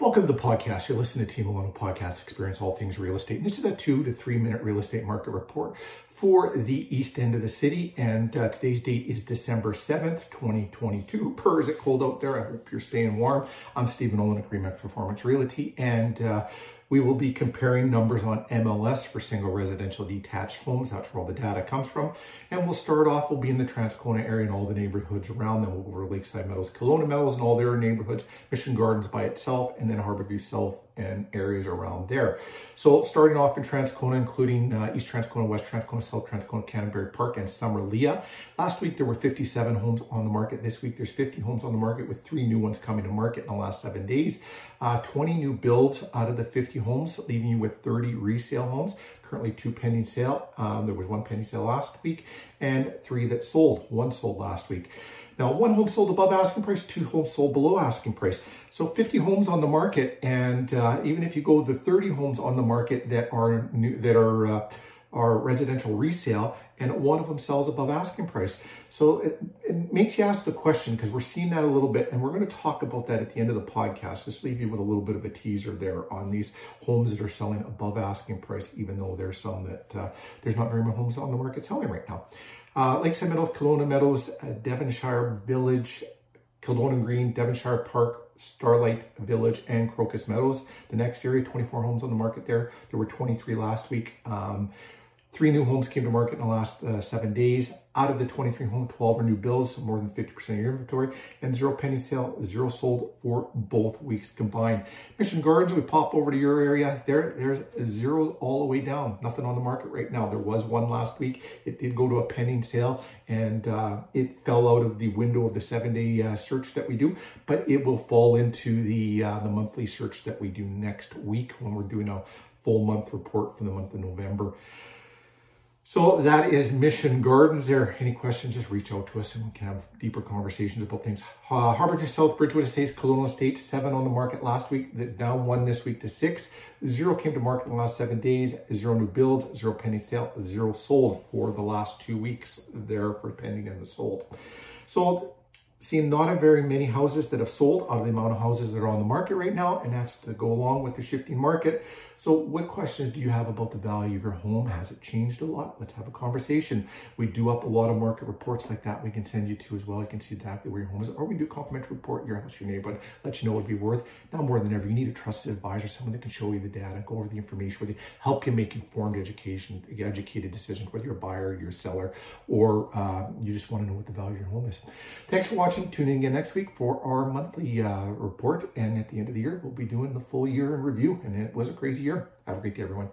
Welcome to the podcast. You're listening to Team Milano Podcast Experience All Things Real Estate. And this is a two to three minute real estate market report for the east end of the city. And uh, today's date is December 7th, 2022. Per is it cold out there? I hope you're staying warm. I'm Stephen Olin RE/MAX Performance Realty. And uh, we will be comparing numbers on MLS for single residential detached homes. That's where all the data comes from. And we'll start off, we'll be in the Transcona area and all the neighborhoods around. them. we'll go over Lakeside Meadows, Kildonan Meadows and all their neighborhoods, Mission Gardens by itself, and then Harborview South and areas around there. So starting off in Transcona, including uh, East Transcona, West Transcona, South Transcona, Canterbury Park, and Summerlea. Last week there were 57 homes on the market. This week there's 50 homes on the market with three new ones coming to market in the last seven days. Uh, 20 new builds out of the 50 homes, leaving you with 30 resale homes. Currently two pending sale. Um, there was one pending sale last week and three that sold. One sold last week. Now, one home sold above asking price, two homes sold below asking price. So 50 homes on the market, and uh, even if you go the 30 homes on the market that are new, that are uh, are residential resale, and one of them sells above asking price. So it, it makes you ask the question because we're seeing that a little bit, and we're going to talk about that at the end of the podcast. Just leave you with a little bit of a teaser there on these homes that are selling above asking price, even though there's some that uh, there's not very many homes on the market selling right now. Uh, Lakeside Meadows, Kildonan Meadows, uh, Devonshire Village, Kildonan Green, Devonshire Park, Starlight Village, and Crocus Meadows. The next area, 24 homes on the market there. There were 23 last week. Um, Three new homes came to market in the last uh, seven days. Out of the 23 home, 12 are new builds, more than 50% of your inventory, and zero penny sale, zero sold for both weeks combined. Mission Gardens, we pop over to your area. There, there's zero all the way down. Nothing on the market right now. There was one last week. It did go to a pending sale, and uh, it fell out of the window of the seven-day uh, search that we do. But it will fall into the uh, the monthly search that we do next week when we're doing a full month report for the month of November. So that is Mission Gardens. There, any questions, just reach out to us and we can have deeper conversations about things. Uh, Harborview South, Bridgewood Estates, Colonial Estate, seven on the market last week, down one this week to six. Zero came to market in the last seven days. Zero new builds, zero pending sale, zero sold for the last two weeks there for pending and the sold. So seeing not a very many houses that have sold out of the amount of houses that are on the market right now, and that's to go along with the shifting market. So what questions do you have about the value of your home? Has it changed a lot? Let's have a conversation. We do up a lot of market reports like that we can send you to as well. You can see exactly where your home is, or we do a complimentary report, your house, your neighborhood, let you know what it'd be worth. Now more than ever, you need a trusted advisor, someone that can show you the data, go over the information with you, help you make informed education, educated decisions, whether you're a buyer, you're a seller, or uh, you just want to know what the value of your home is. Thanks for watching. Tune in again next week for our monthly uh, report. And at the end of the year, we'll be doing the full year in review. And it was a crazy year. Have a great day, everyone.